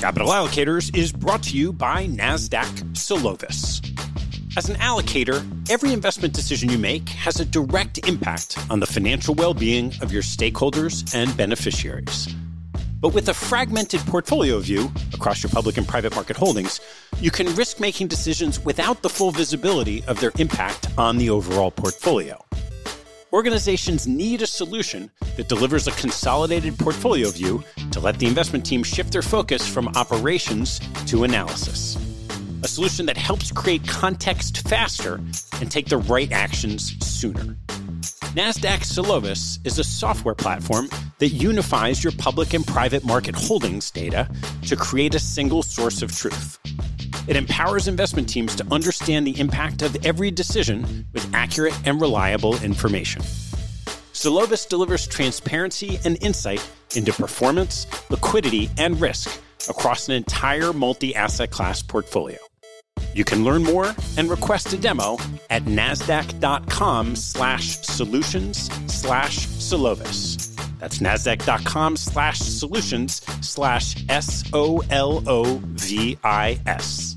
Capital Allocators is brought to you by NASDAQ Solovis. As an allocator, every investment decision you make has a direct impact on the financial well being of your stakeholders and beneficiaries. But with a fragmented portfolio view across your public and private market holdings, you can risk making decisions without the full visibility of their impact on the overall portfolio. Organizations need a solution that delivers a consolidated portfolio view to let the investment team shift their focus from operations to analysis. A solution that helps create context faster and take the right actions sooner. NASDAQ Solovis is a software platform that unifies your public and private market holdings data to create a single source of truth. It empowers investment teams to understand the impact of every decision with accurate and reliable information. Solovis delivers transparency and insight into performance, liquidity, and risk across an entire multi-asset class portfolio. You can learn more and request a demo at nasdaq.com slash solutions slash Solovis. That's nasdaq.com slash solutions slash S O L O V I S.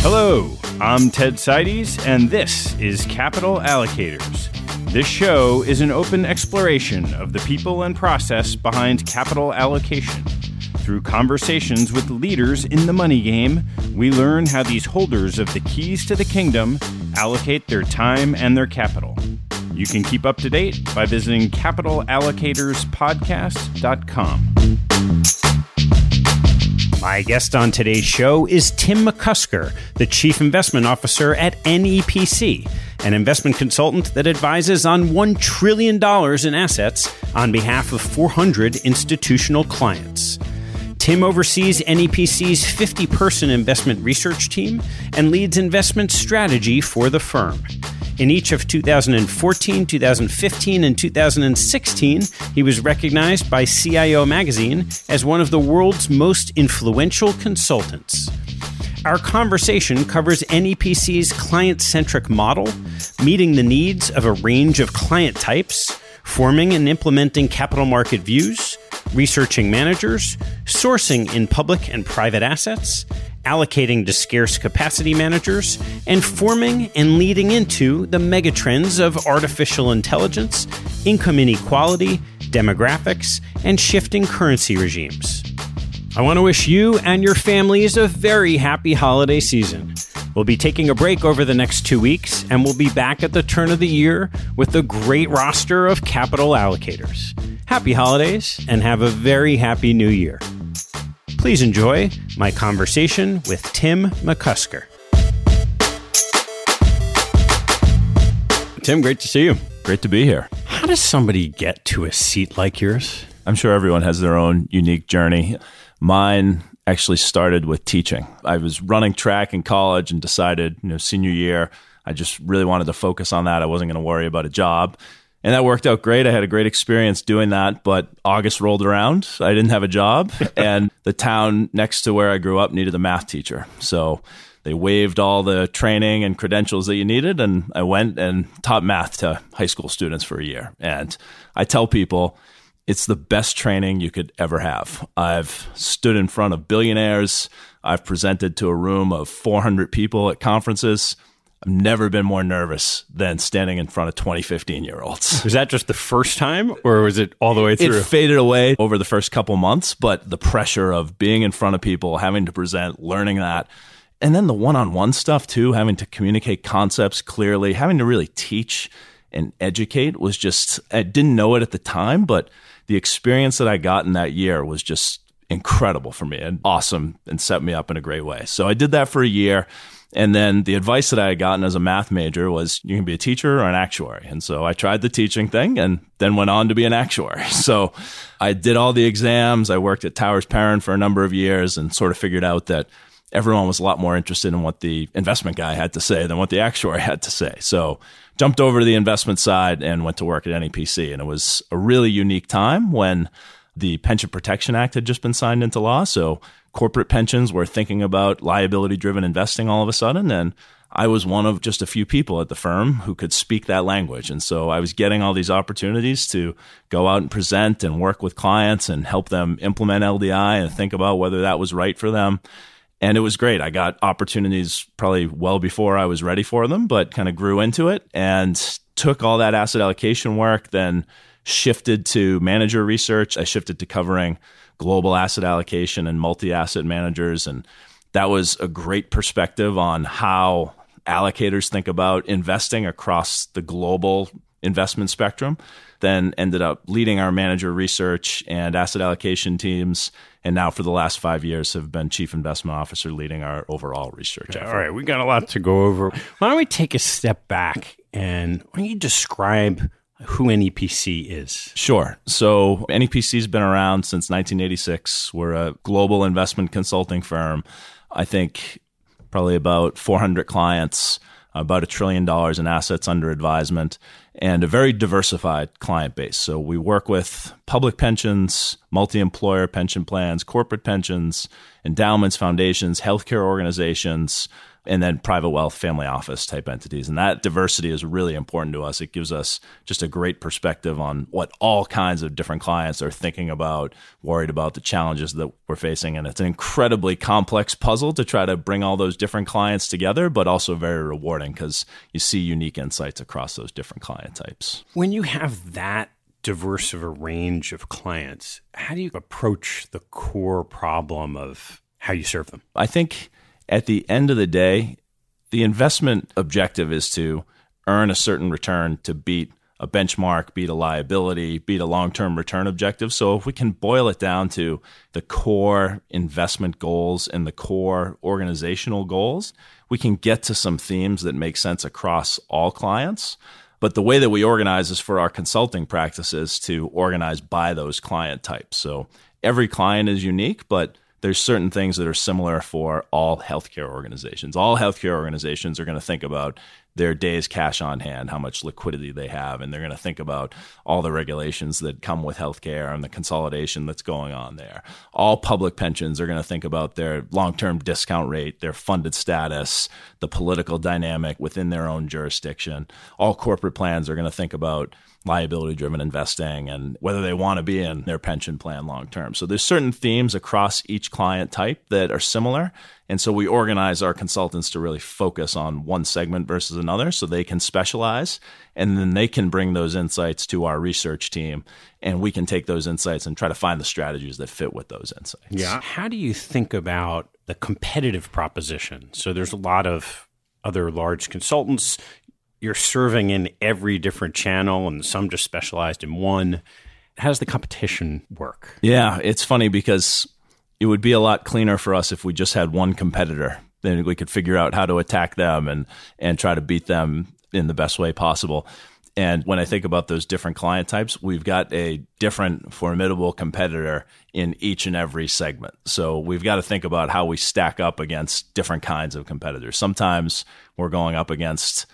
Hello, I'm Ted Seides, and this is Capital Allocators. This show is an open exploration of the people and process behind capital allocation. Through conversations with leaders in the money game, we learn how these holders of the keys to the kingdom allocate their time and their capital. You can keep up to date by visiting capitalallocatorspodcast.com. My guest on today's show is Tim McCusker, the Chief Investment Officer at NEPC, an investment consultant that advises on $1 trillion in assets on behalf of 400 institutional clients. Tim oversees NEPC's 50 person investment research team and leads investment strategy for the firm. In each of 2014, 2015, and 2016, he was recognized by CIO Magazine as one of the world's most influential consultants. Our conversation covers NEPC's client centric model, meeting the needs of a range of client types, forming and implementing capital market views, researching managers, sourcing in public and private assets, allocating to scarce capacity managers, and forming and leading into the megatrends of artificial intelligence, income inequality, demographics, and shifting currency regimes. I want to wish you and your families a very happy holiday season. We'll be taking a break over the next two weeks, and we'll be back at the turn of the year with a great roster of capital allocators. Happy holidays, and have a very happy new year. Please enjoy my conversation with Tim McCusker. Tim, great to see you. Great to be here. How does somebody get to a seat like yours? I'm sure everyone has their own unique journey. Mine actually started with teaching. I was running track in college and decided, you know, senior year, I just really wanted to focus on that. I wasn't going to worry about a job. And that worked out great. I had a great experience doing that. But August rolled around. I didn't have a job. and the town next to where I grew up needed a math teacher. So they waived all the training and credentials that you needed. And I went and taught math to high school students for a year. And I tell people, it's the best training you could ever have. I've stood in front of billionaires. I've presented to a room of 400 people at conferences. I've never been more nervous than standing in front of 20, 15 year olds. Was that just the first time or was it all the way through? It faded away over the first couple months, but the pressure of being in front of people, having to present, learning that, and then the one on one stuff too, having to communicate concepts clearly, having to really teach and educate was just, I didn't know it at the time, but the experience that I got in that year was just incredible for me and awesome and set me up in a great way. So I did that for a year. And then the advice that I had gotten as a math major was you can be a teacher or an actuary. And so I tried the teaching thing and then went on to be an actuary. So I did all the exams. I worked at Towers Perrin for a number of years and sort of figured out that everyone was a lot more interested in what the investment guy had to say than what the actuary had to say. So jumped over to the investment side and went to work at NEPC. And it was a really unique time when the Pension Protection Act had just been signed into law. So corporate pensions were thinking about liability driven investing all of a sudden. And I was one of just a few people at the firm who could speak that language. And so I was getting all these opportunities to go out and present and work with clients and help them implement LDI and think about whether that was right for them. And it was great. I got opportunities probably well before I was ready for them, but kind of grew into it and took all that asset allocation work, then shifted to manager research. I shifted to covering global asset allocation and multi asset managers. And that was a great perspective on how allocators think about investing across the global investment spectrum. Then ended up leading our manager research and asset allocation teams. And now, for the last five years, have been chief investment officer leading our overall research effort. All right, we got a lot to go over. Why don't we take a step back and why don't you describe who NEPC is? Sure. So NEPC has been around since 1986. We're a global investment consulting firm. I think probably about 400 clients, about a trillion dollars in assets under advisement, and a very diversified client base. So we work with public pensions, multi employer pension plans, corporate pensions, endowments, foundations, healthcare organizations and then private wealth family office type entities. And that diversity is really important to us. It gives us just a great perspective on what all kinds of different clients are thinking about, worried about the challenges that we're facing. And it's an incredibly complex puzzle to try to bring all those different clients together, but also very rewarding because you see unique insights across those different client types. When you have that diverse of a range of clients, how do you approach the core problem of how you serve them? I think at the end of the day, the investment objective is to earn a certain return to beat a benchmark, beat a liability, beat a long term return objective. So, if we can boil it down to the core investment goals and the core organizational goals, we can get to some themes that make sense across all clients. But the way that we organize is for our consulting practices to organize by those client types. So, every client is unique, but there's certain things that are similar for all healthcare organizations. All healthcare organizations are going to think about their day's cash on hand, how much liquidity they have, and they're going to think about all the regulations that come with healthcare and the consolidation that's going on there. All public pensions are going to think about their long term discount rate, their funded status, the political dynamic within their own jurisdiction. All corporate plans are going to think about liability driven investing and whether they want to be in their pension plan long term. So there's certain themes across each client type that are similar. And so we organize our consultants to really focus on one segment versus another so they can specialize and then they can bring those insights to our research team and we can take those insights and try to find the strategies that fit with those insights. Yeah. How do you think about the competitive proposition? So there's a lot of other large consultants you're serving in every different channel and some just specialized in one. How does the competition work? Yeah, it's funny because it would be a lot cleaner for us if we just had one competitor. Then we could figure out how to attack them and and try to beat them in the best way possible. And when I think about those different client types, we've got a different formidable competitor in each and every segment. So we've got to think about how we stack up against different kinds of competitors. Sometimes we're going up against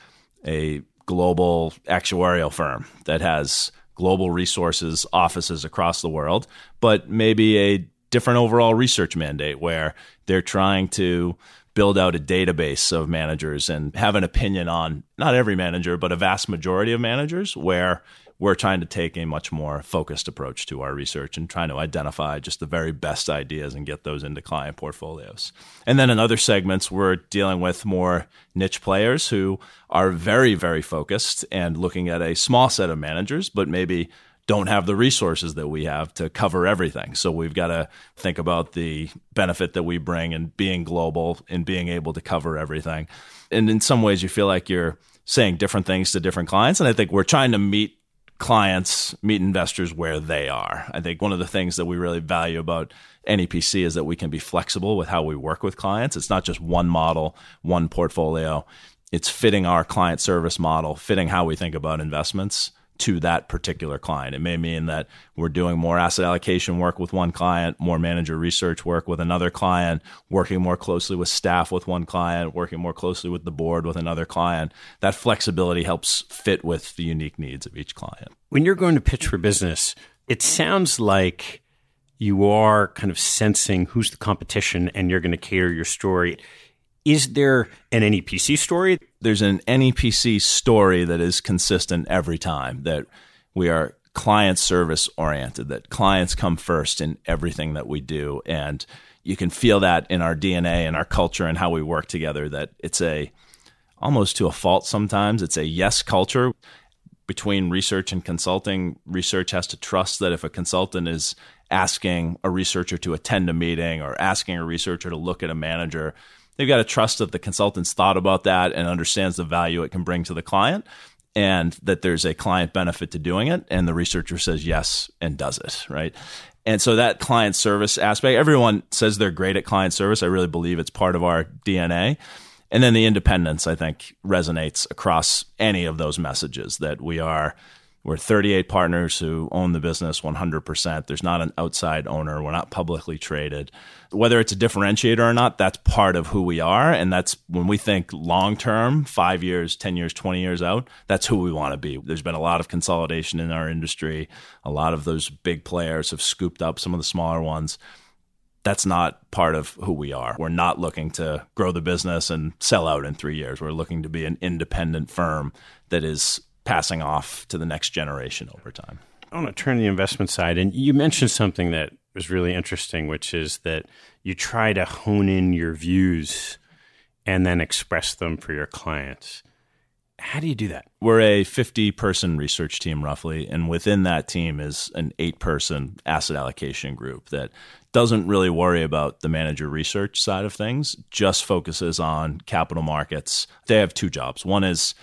a global actuarial firm that has global resources, offices across the world, but maybe a different overall research mandate where they're trying to build out a database of managers and have an opinion on not every manager, but a vast majority of managers where we're trying to take a much more focused approach to our research and trying to identify just the very best ideas and get those into client portfolios. And then in other segments, we're dealing with more niche players who are very, very focused and looking at a small set of managers, but maybe don't have the resources that we have to cover everything. So we've got to think about the benefit that we bring in being global and being able to cover everything. And in some ways, you feel like you're saying different things to different clients. And I think we're trying to meet clients meet investors where they are. I think one of the things that we really value about NEPC is that we can be flexible with how we work with clients. It's not just one model, one portfolio. It's fitting our client service model, fitting how we think about investments to that particular client. It may mean that we're doing more asset allocation work with one client, more manager research work with another client, working more closely with staff with one client, working more closely with the board with another client. That flexibility helps fit with the unique needs of each client. When you're going to pitch for business, it sounds like you are kind of sensing who's the competition and you're going to cater your story Is there an NEPC story? There's an NEPC story that is consistent every time that we are client service oriented, that clients come first in everything that we do. And you can feel that in our DNA and our culture and how we work together, that it's a almost to a fault sometimes. It's a yes culture between research and consulting. Research has to trust that if a consultant is asking a researcher to attend a meeting or asking a researcher to look at a manager, they've got to trust that the consultant's thought about that and understands the value it can bring to the client and that there's a client benefit to doing it. And the researcher says yes and does it right? And so that client service aspect everyone says they're great at client service. I really believe it's part of our dna and then the independence i think resonates across any of those messages that we are we're 38 partners who own the business 100%. There's not an outside owner. We're not publicly traded. Whether it's a differentiator or not, that's part of who we are. And that's when we think long term, five years, 10 years, 20 years out, that's who we want to be. There's been a lot of consolidation in our industry. A lot of those big players have scooped up some of the smaller ones that's not part of who we are. We're not looking to grow the business and sell out in three years. We're looking to be an independent firm that is passing off to the next generation over time. I want to turn to the investment side. And you mentioned something that was really interesting, which is that you try to hone in your views and then express them for your clients. How do you do that? We're a 50 person research team, roughly. And within that team is an eight person asset allocation group that doesn't really worry about the manager research side of things, just focuses on capital markets. They have two jobs. One is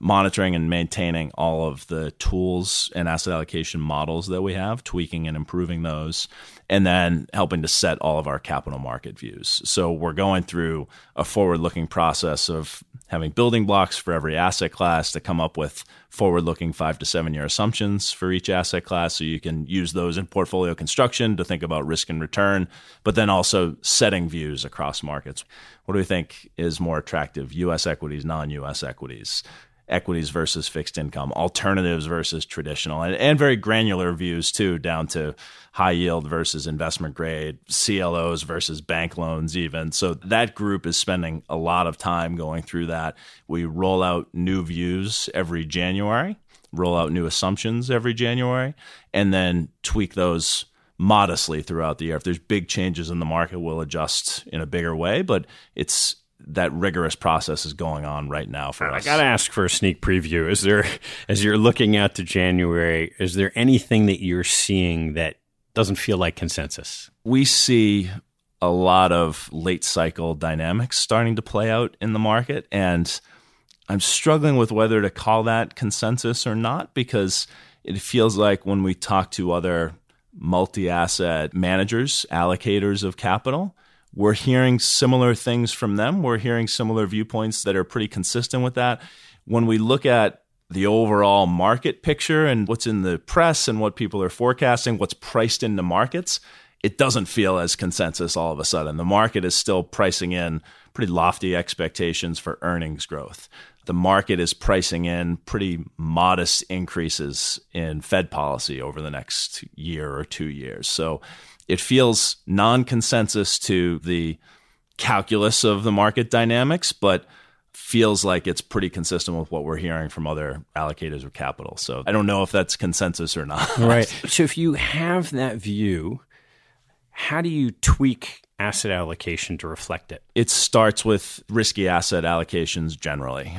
monitoring and maintaining all of the tools and asset allocation models that we have, tweaking and improving those, and then helping to set all of our capital market views. So we're going through a forward looking process of having building blocks for every asset class to come up with forward looking five to seven year assumptions for each asset class. So you can use those in portfolio construction to think about risk and return, but then also setting views across markets. What do we think is more attractive? US equities, non US equities? Equities versus fixed income, alternatives versus traditional, and, and very granular views too, down to high yield versus investment grade, CLOs versus bank loans, even. So that group is spending a lot of time going through that. We roll out new views every January, roll out new assumptions every January, and then tweak those modestly throughout the year. If there's big changes in the market, we'll adjust in a bigger way, but it's that rigorous process is going on right now for us. I got to ask for a sneak preview. Is there, as you're looking out to January, is there anything that you're seeing that doesn't feel like consensus? We see a lot of late cycle dynamics starting to play out in the market. And I'm struggling with whether to call that consensus or not because it feels like when we talk to other multi asset managers, allocators of capital, we're hearing similar things from them. We're hearing similar viewpoints that are pretty consistent with that. When we look at the overall market picture and what's in the press and what people are forecasting, what's priced into markets, it doesn't feel as consensus all of a sudden. The market is still pricing in pretty lofty expectations for earnings growth. The market is pricing in pretty modest increases in Fed policy over the next year or two years. So it feels non consensus to the calculus of the market dynamics, but feels like it's pretty consistent with what we're hearing from other allocators of capital. So I don't know if that's consensus or not. right. So if you have that view, how do you tweak asset allocation to reflect it? It starts with risky asset allocations generally.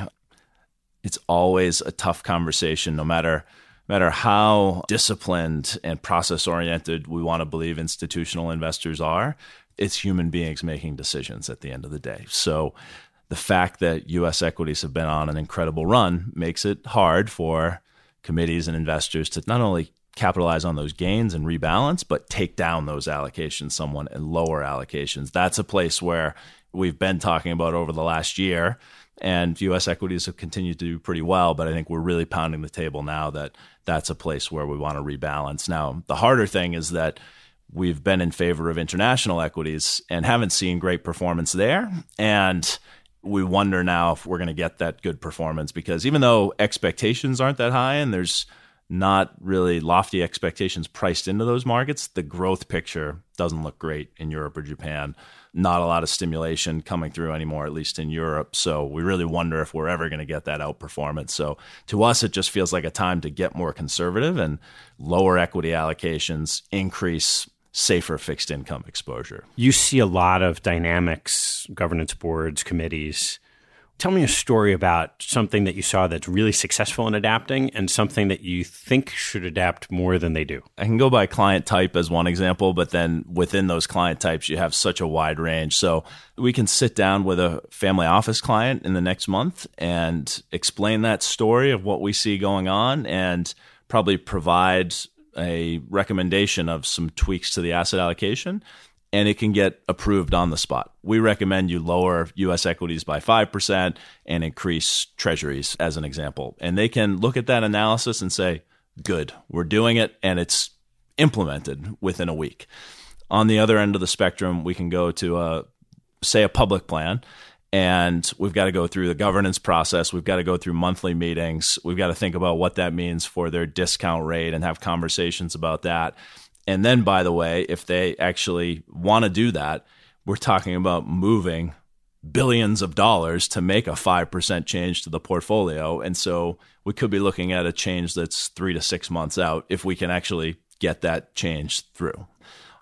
It's always a tough conversation, no matter matter how disciplined and process oriented we want to believe institutional investors are, it's human beings making decisions at the end of the day. So the fact that US equities have been on an incredible run makes it hard for committees and investors to not only capitalize on those gains and rebalance, but take down those allocations someone and lower allocations. That's a place where we've been talking about over the last year. And US equities have continued to do pretty well, but I think we're really pounding the table now that that's a place where we want to rebalance. Now, the harder thing is that we've been in favor of international equities and haven't seen great performance there. And we wonder now if we're going to get that good performance because even though expectations aren't that high and there's not really lofty expectations priced into those markets, the growth picture doesn't look great in Europe or Japan. Not a lot of stimulation coming through anymore, at least in Europe. So we really wonder if we're ever going to get that outperformance. So to us, it just feels like a time to get more conservative and lower equity allocations, increase safer fixed income exposure. You see a lot of dynamics, governance boards, committees Tell me a story about something that you saw that's really successful in adapting and something that you think should adapt more than they do. I can go by client type as one example, but then within those client types, you have such a wide range. So we can sit down with a family office client in the next month and explain that story of what we see going on and probably provide a recommendation of some tweaks to the asset allocation and it can get approved on the spot. We recommend you lower US equities by 5% and increase treasuries as an example. And they can look at that analysis and say, good, we're doing it and it's implemented within a week. On the other end of the spectrum, we can go to a say a public plan and we've got to go through the governance process. We've got to go through monthly meetings. We've got to think about what that means for their discount rate and have conversations about that. And then, by the way, if they actually want to do that, we're talking about moving billions of dollars to make a 5% change to the portfolio. And so we could be looking at a change that's three to six months out if we can actually get that change through.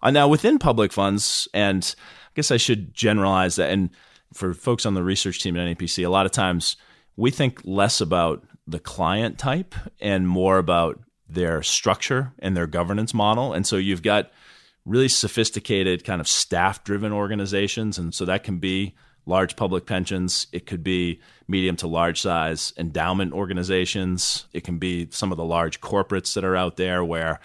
Uh, now, within public funds, and I guess I should generalize that. And for folks on the research team at NEPC, a lot of times we think less about the client type and more about their structure and their governance model. And so you've got really sophisticated kind of staff driven organizations. And so that can be large public pensions, it could be medium to large size endowment organizations, it can be some of the large corporates that are out there where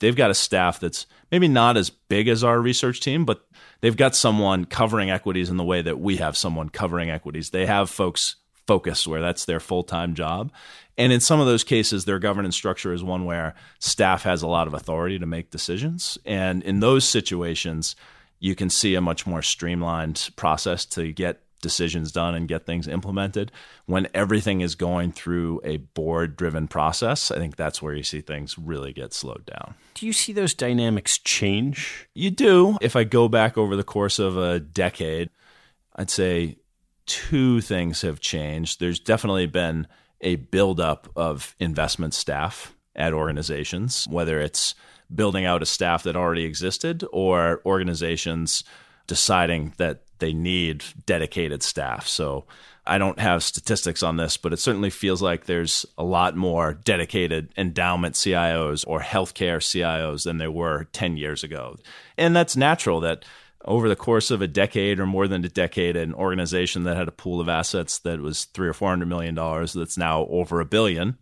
they've got a staff that's maybe not as big as our research team, but they've got someone covering equities in the way that we have someone covering equities. They have folks focused where that's their full time job. And in some of those cases, their governance structure is one where staff has a lot of authority to make decisions. And in those situations, you can see a much more streamlined process to get decisions done and get things implemented. When everything is going through a board driven process, I think that's where you see things really get slowed down. Do you see those dynamics change? You do. If I go back over the course of a decade, I'd say two things have changed. There's definitely been a buildup of investment staff at organizations, whether it's building out a staff that already existed or organizations deciding that they need dedicated staff. So I don't have statistics on this, but it certainly feels like there's a lot more dedicated endowment CIOs or healthcare CIOs than there were 10 years ago. And that's natural that over the course of a decade or more than a decade, an organization that had a pool of assets that was three or four hundred million dollars that's now over a billion.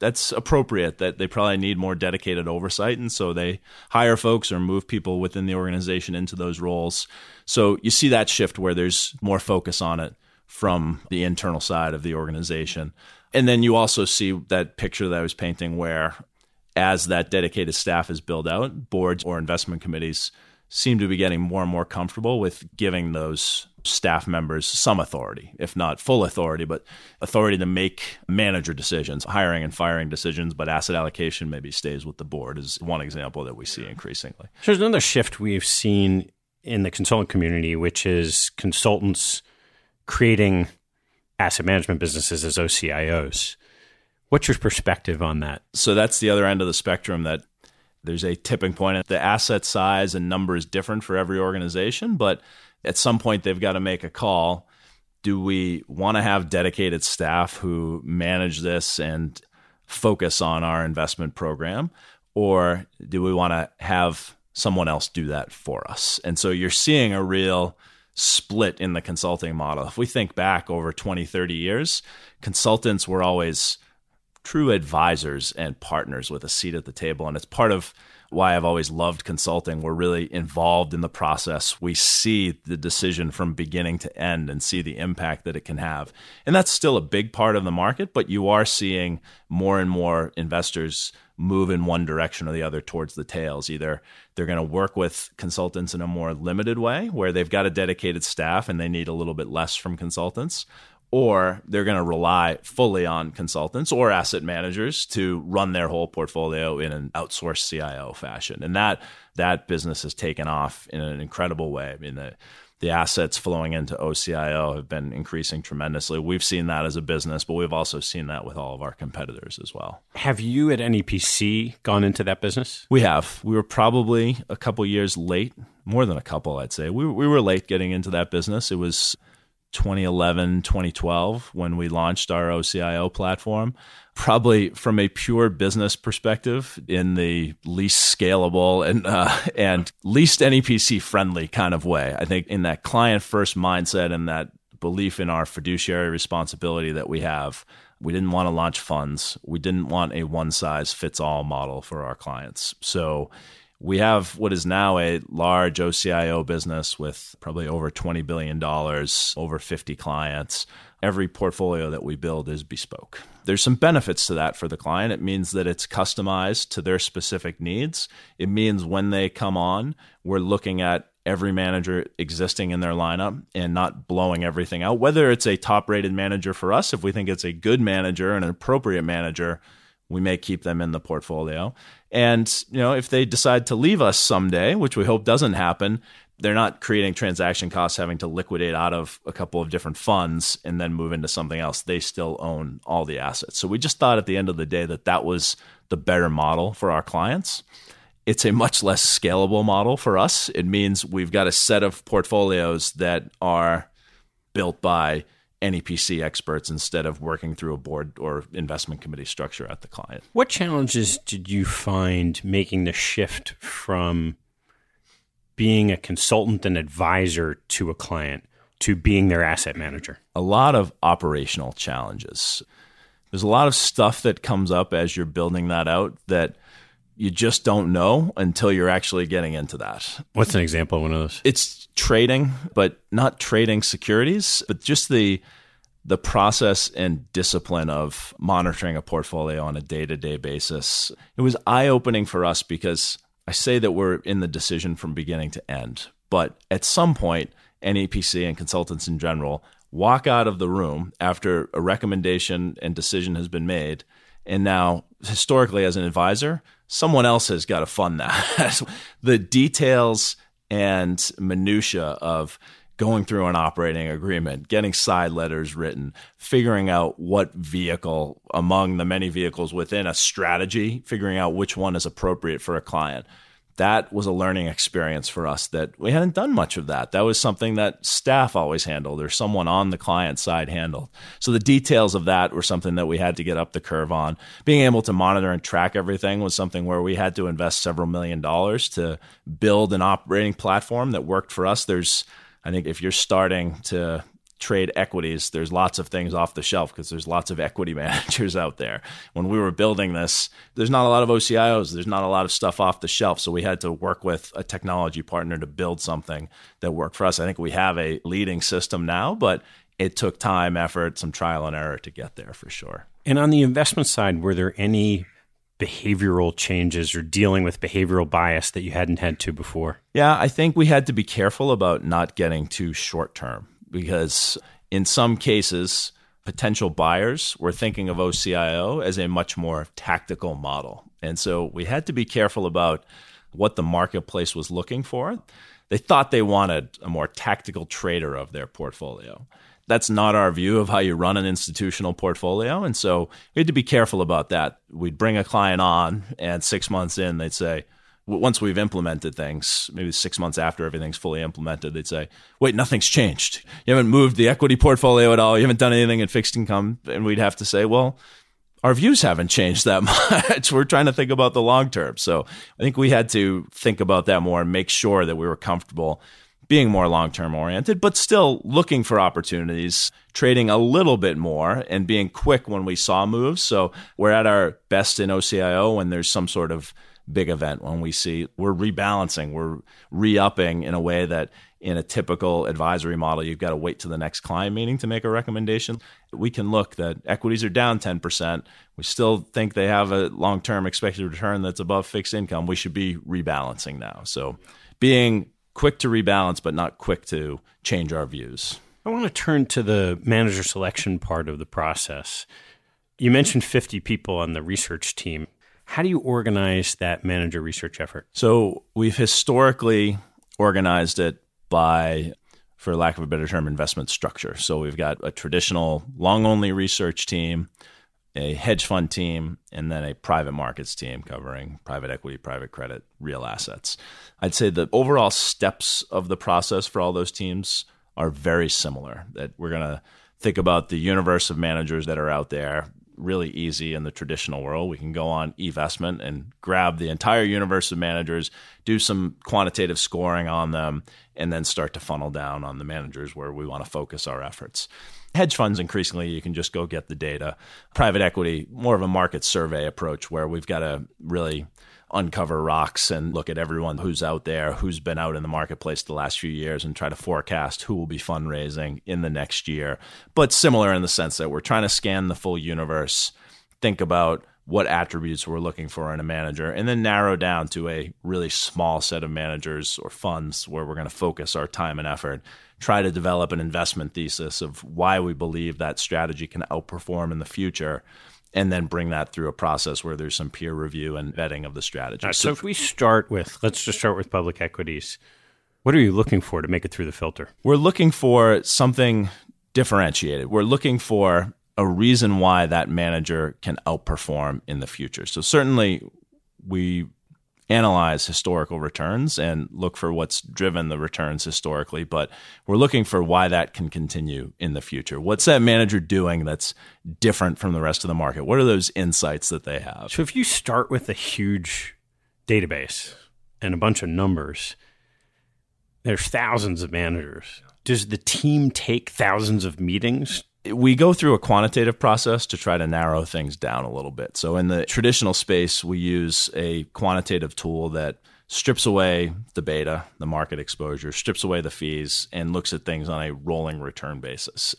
That's appropriate. That they probably need more dedicated oversight, and so they hire folks or move people within the organization into those roles. So you see that shift where there's more focus on it from the internal side of the organization, and then you also see that picture that I was painting where, as that dedicated staff is built out, boards or investment committees seem to be getting more and more comfortable with giving those staff members some authority, if not full authority, but authority to make manager decisions, hiring and firing decisions, but asset allocation maybe stays with the board is one example that we see increasingly. There's another shift we've seen in the consultant community, which is consultants creating asset management businesses as OCIOs. What's your perspective on that? So that's the other end of the spectrum that there's a tipping point. The asset size and number is different for every organization, but at some point they've got to make a call. Do we want to have dedicated staff who manage this and focus on our investment program? Or do we want to have someone else do that for us? And so you're seeing a real split in the consulting model. If we think back over 20, 30 years, consultants were always true advisors and partners with a seat at the table. And it's part of why I've always loved consulting. We're really involved in the process. We see the decision from beginning to end and see the impact that it can have. And that's still a big part of the market, but you are seeing more and more investors move in one direction or the other towards the tails. Either they're going to work with consultants in a more limited way where they've got a dedicated staff and they need a little bit less from consultants, or they're going to rely fully on consultants or asset managers to run their whole portfolio in an outsourced CIO fashion. And that that business has taken off in an incredible way. I mean, the the assets flowing into OCIO have been increasing tremendously. We've seen that as a business, but we've also seen that with all of our competitors as well. Have you at NEPC gone into that business? We have. We were probably a couple years late, more than a couple, I'd say. We, we were late getting into that business. It was 2011, 2012 when we launched our OCIO platform. Probably from a pure business perspective, in the least scalable and uh, and least NEPC friendly kind of way. I think in that client first mindset and that belief in our fiduciary responsibility that we have, we didn't want to launch funds. We didn't want a one size fits all model for our clients. So we have what is now a large OCIO business with probably over $20 billion, over 50 clients. Every portfolio that we build is bespoke. There's some benefits to that for the client. It means that it's customized to their specific needs. It means when they come on, we're looking at every manager existing in their lineup and not blowing everything out. Whether it's a top rated manager for us, if we think it's a good manager and an appropriate manager, we may keep them in the portfolio. And you know, if they decide to leave us someday, which we hope doesn't happen, they're not creating transaction costs having to liquidate out of a couple of different funds and then move into something else. They still own all the assets. So we just thought at the end of the day that that was the better model for our clients. It's a much less scalable model for us. It means we've got a set of portfolios that are built by NEPC experts instead of working through a board or investment committee structure at the client. What challenges did you find making the shift from being a consultant and advisor to a client to being their asset manager? A lot of operational challenges. There's a lot of stuff that comes up as you're building that out that you just don't know until you're actually getting into that. What's an example of one of those? It's trading, but not trading securities, but just the the process and discipline of monitoring a portfolio on a day-to-day basis. It was eye-opening for us because I say that we're in the decision from beginning to end, but at some point NEPC and consultants in general walk out of the room after a recommendation and decision has been made and now historically as an advisor someone else has got to fund that. the details and minutia of going through an operating agreement, getting side letters written, figuring out what vehicle among the many vehicles within a strategy, figuring out which one is appropriate for a client that was a learning experience for us that we hadn't done much of that. That was something that staff always handled or someone on the client side handled. So the details of that were something that we had to get up the curve on. Being able to monitor and track everything was something where we had to invest several million dollars to build an operating platform that worked for us. There's I think if you're starting to trade equities, there's lots of things off the shelf because there's lots of equity managers out there. When we were building this, there's not a lot of OCIOs, there's not a lot of stuff off the shelf. So we had to work with a technology partner to build something that worked for us. I think we have a leading system now, but it took time, effort, some trial and error to get there for sure. And on the investment side, were there any behavioral changes or dealing with behavioral bias that you hadn't had to before? Yeah, I think we had to be careful about not getting too short term because in some cases, potential buyers were thinking of OCIO as a much more tactical model. And so we had to be careful about what the marketplace was looking for. They thought they wanted a more tactical trader of their portfolio. That's not our view of how you run an institutional portfolio. And so we had to be careful about that. We'd bring a client on, and six months in, they'd say, once we've implemented things, maybe six months after everything's fully implemented, they'd say, wait, nothing's changed. You haven't moved the equity portfolio at all. You haven't done anything in fixed income. And we'd have to say, well, our views haven't changed that much. We're trying to think about the long term. So I think we had to think about that more and make sure that we were comfortable being more long term oriented, but still looking for opportunities, trading a little bit more and being quick when we saw moves. So we're at our best in OCIO when there's some sort of big event when we see we're rebalancing, we're re upping in a way that in a typical advisory model, you've got to wait to the next client meeting to make a recommendation. We can look that equities are down 10%. We still think they have a long term expected return that's above fixed income. We should be rebalancing now. So being quick to rebalance, but not quick to change our views. I want to turn to the manager selection part of the process. You mentioned 50 people on the research team. How do you organize that manager research effort? So we've historically organized it by, for lack of a better term, investment structure. So we've got a traditional long only research team, a hedge fund team, and then a private markets team covering private equity, private credit, real assets. I'd say the overall steps of the process for all those teams are very similar. That we're going to think about the universe of managers that are out there, really easy in the traditional world. We can go on eVestment and grab the entire universe of managers, do some quantitative scoring on them, and then start to funnel down on the managers where we want to focus our efforts. Hedge funds, increasingly, you can just go get the data. Private equity, more of a market survey approach where we've got to really uncover rocks and look at everyone who's out there, who's been out in the marketplace the last few years, and try to forecast who will be fundraising in the next year. But similar in the sense that we're trying to scan the full universe, think about what attributes we're looking for in a manager, and then narrow down to a really small set of managers or funds where we're going to focus our time and effort. Try to develop an investment thesis of why we believe that strategy can outperform in the future and then bring that through a process where there's some peer review and vetting of the strategy. Right, so, if we start with, let's just start with public equities. What are you looking for to make it through the filter? We're looking for something differentiated. We're looking for a reason why that manager can outperform in the future. So certainly we analyze historical returns and look for what's driven the returns historically, but we're looking for why that can continue in the future. What's that manager doing that's different from the rest of the market? What are those insights that they have? So if you start with a huge database and a bunch of numbers, there's thousands of managers. Does the team take thousands of meetings we go through a quantitative process to try to narrow things down a little bit. So in the traditional space, we use a quantitative tool that strips away the beta, the market exposure, strips away the fees, and looks at things on a rolling return basis.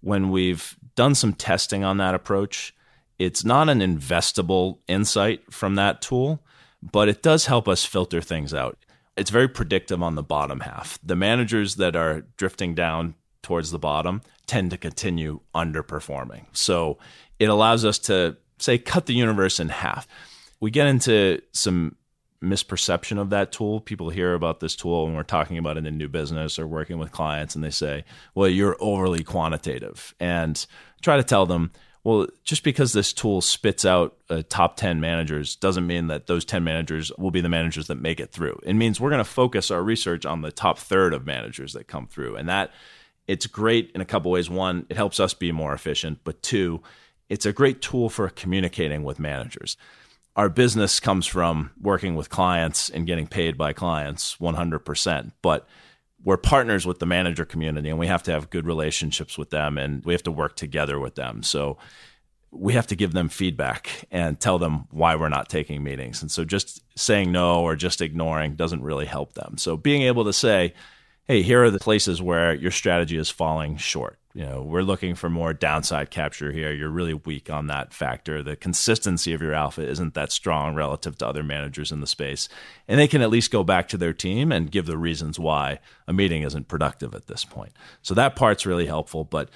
When we've done some testing on that approach, it's not an investable insight from that tool, but it does help us filter things out. It's very predictive on the bottom half. The managers that are drifting down towards the bottom tend to continue underperforming. So it allows us to say cut the universe in half. We get into some misperception of that tool. People hear about this tool when we're talking about it in new business or working with clients and they say, "Well, you're overly quantitative." And try to tell them, well, just because this tool spits out a top 10 managers doesn't mean that those 10 managers will be the managers that make it through. It means we're going to focus our research on the top third of managers that come through. And that it's great in a couple ways. One, it helps us be more efficient, but two, it's a great tool for communicating with managers. Our business comes from working with clients and getting paid by clients 100%, but we're partners with the manager community and we have to have good relationships with them and we have to work together with them. So we have to give them feedback and tell them why we're not taking meetings. And so just saying no or just ignoring doesn't really help them. So being able to say, hey, here are the places where your strategy is falling short. You know, we're looking for more downside capture here. You're really weak on that factor. The consistency of your alpha isn't that strong relative to other managers in the space. And they can at least go back to their team and give the reasons why a meeting isn't productive at this point. So that part's really helpful. But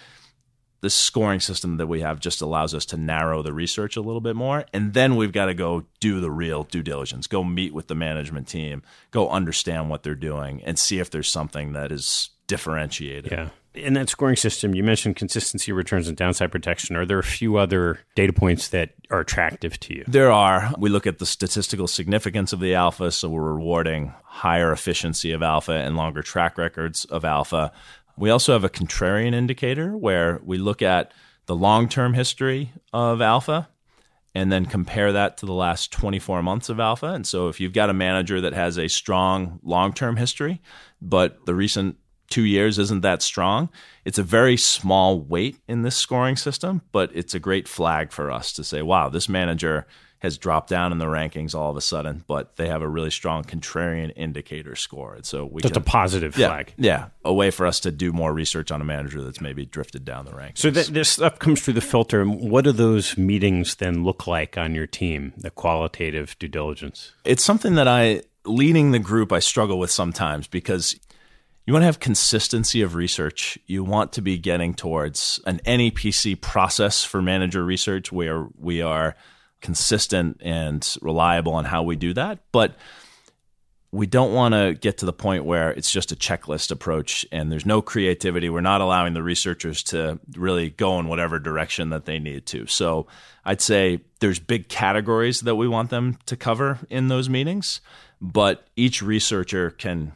this scoring system that we have just allows us to narrow the research a little bit more. And then we've got to go do the real due diligence, go meet with the management team, go understand what they're doing, and see if there's something that is differentiated. Yeah. In that scoring system, you mentioned consistency, returns, and downside protection. Are there a few other data points that are attractive to you? There are. We look at the statistical significance of the alpha, so we're rewarding higher efficiency of alpha and longer track records of alpha. We also have a contrarian indicator where we look at the long term history of alpha and then compare that to the last 24 months of alpha. And so if you've got a manager that has a strong long term history, but the recent two years isn't that strong, it's a very small weight in this scoring system, but it's a great flag for us to say, wow, this manager has dropped down in the rankings all of a sudden, but they have a really strong contrarian indicator score. And so we just can, a positive yeah, flag. Yeah, a way for us to do more research on a manager that's maybe drifted down the rankings. So th- this stuff comes through the filter. What do those meetings then look like on your team? The qualitative due diligence. It's something that I leading the group I struggle with sometimes because you want to have consistency of research. You want to be getting towards an NEPC process for manager research where we are consistent and reliable on how we do that. But we don't want to get to the point where it's just a checklist approach and there's no creativity. We're not allowing the researchers to really go in whatever direction that they need to. So I'd say there's big categories that we want them to cover in those meetings, but each researcher can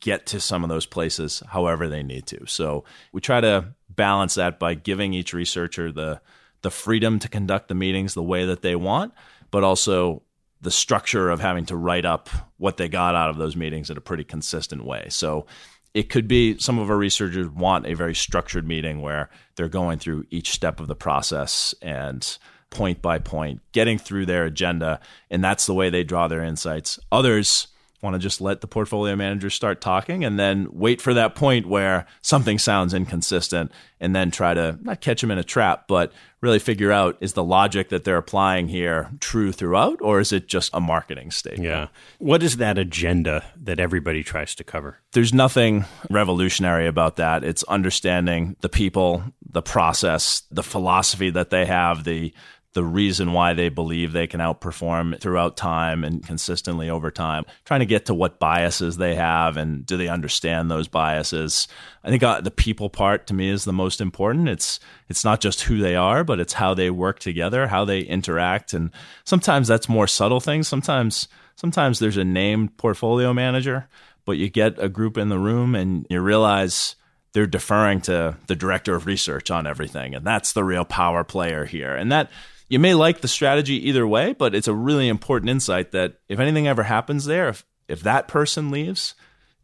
get to some of those places however they need to. So we try to balance that by giving each researcher the the freedom to conduct the meetings the way that they want, but also the structure of having to write up what they got out of those meetings in a pretty consistent way. So it could be some of our researchers want a very structured meeting where they're going through each step of the process and point by point, getting through their agenda, and that's the way they draw their insights. Others want to just let the portfolio manager start talking and then wait for that point where something sounds inconsistent and then try to not catch them in a trap, but really figure out is the logic that they're applying here true throughout or is it just a marketing statement? Yeah. What is that agenda that everybody tries to cover? There's nothing revolutionary about that. It's understanding the people, the process, the philosophy that they have, the the reason why they believe they can outperform throughout time and consistently over time, trying to get to what biases they have and do they understand those biases. I think uh, the people part to me is the most important. It's it's not just who they are, but it's how they work together, how they interact, and sometimes that's more subtle things. Sometimes sometimes there's a named portfolio manager, but you get a group in the room and you realize they're deferring to the director of research on everything and that's the real power player here and that you may like the strategy either way, but it's a really important insight that if anything ever happens there, if, if that person leaves,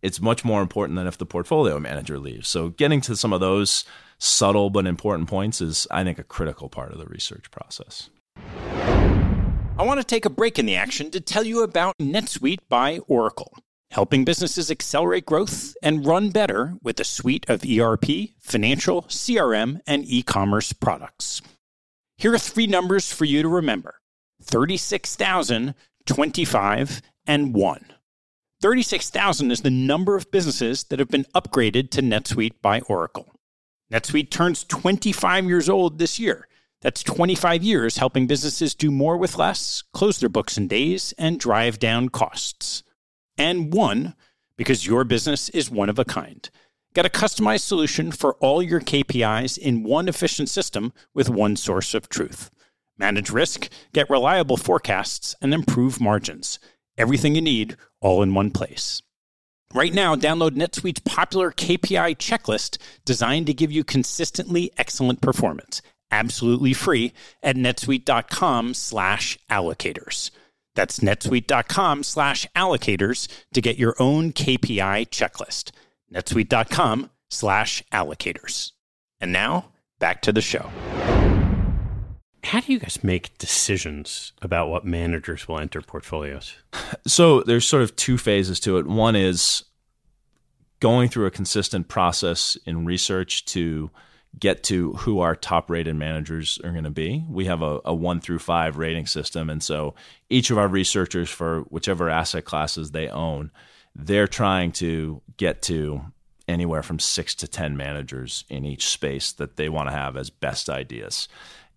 it's much more important than if the portfolio manager leaves. So getting to some of those subtle but important points is, I think, a critical part of the research process. I want to take a break in the action to tell you about NetSuite by Oracle, helping businesses accelerate growth and run better with a suite of ERP, financial, CRM, and e commerce products. Here are three numbers for you to remember 36,000, 25, and 1. 36,000 is the number of businesses that have been upgraded to NetSuite by Oracle. NetSuite turns 25 years old this year. That's 25 years helping businesses do more with less, close their books in days, and drive down costs. And one, because your business is one of a kind. Get a customized solution for all your KPIs in one efficient system with one source of truth. Manage risk, get reliable forecasts, and improve margins. Everything you need all in one place. Right now, download NetSuite's popular KPI checklist designed to give you consistently excellent performance, absolutely free at netsuite.com slash allocators. That's netsuite.com slash allocators to get your own KPI checklist netsuite.com slash allocators. And now back to the show. How do you guys make decisions about what managers will enter portfolios? So there's sort of two phases to it. One is going through a consistent process in research to get to who our top rated managers are going to be. We have a, a, one through five rating system. And so each of our researchers, for whichever asset classes they own, they're trying to get to anywhere from six to 10 managers in each space that they want to have as best ideas.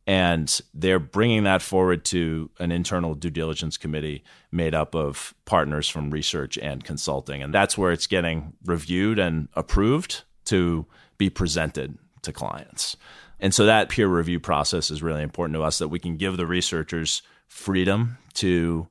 And they're bringing that forward to an internal due diligence committee made up of partners from research and consulting. And that's where it's getting reviewed and approved to be presented to clients. And so that peer review process is really important to us that we can give the researchers freedom to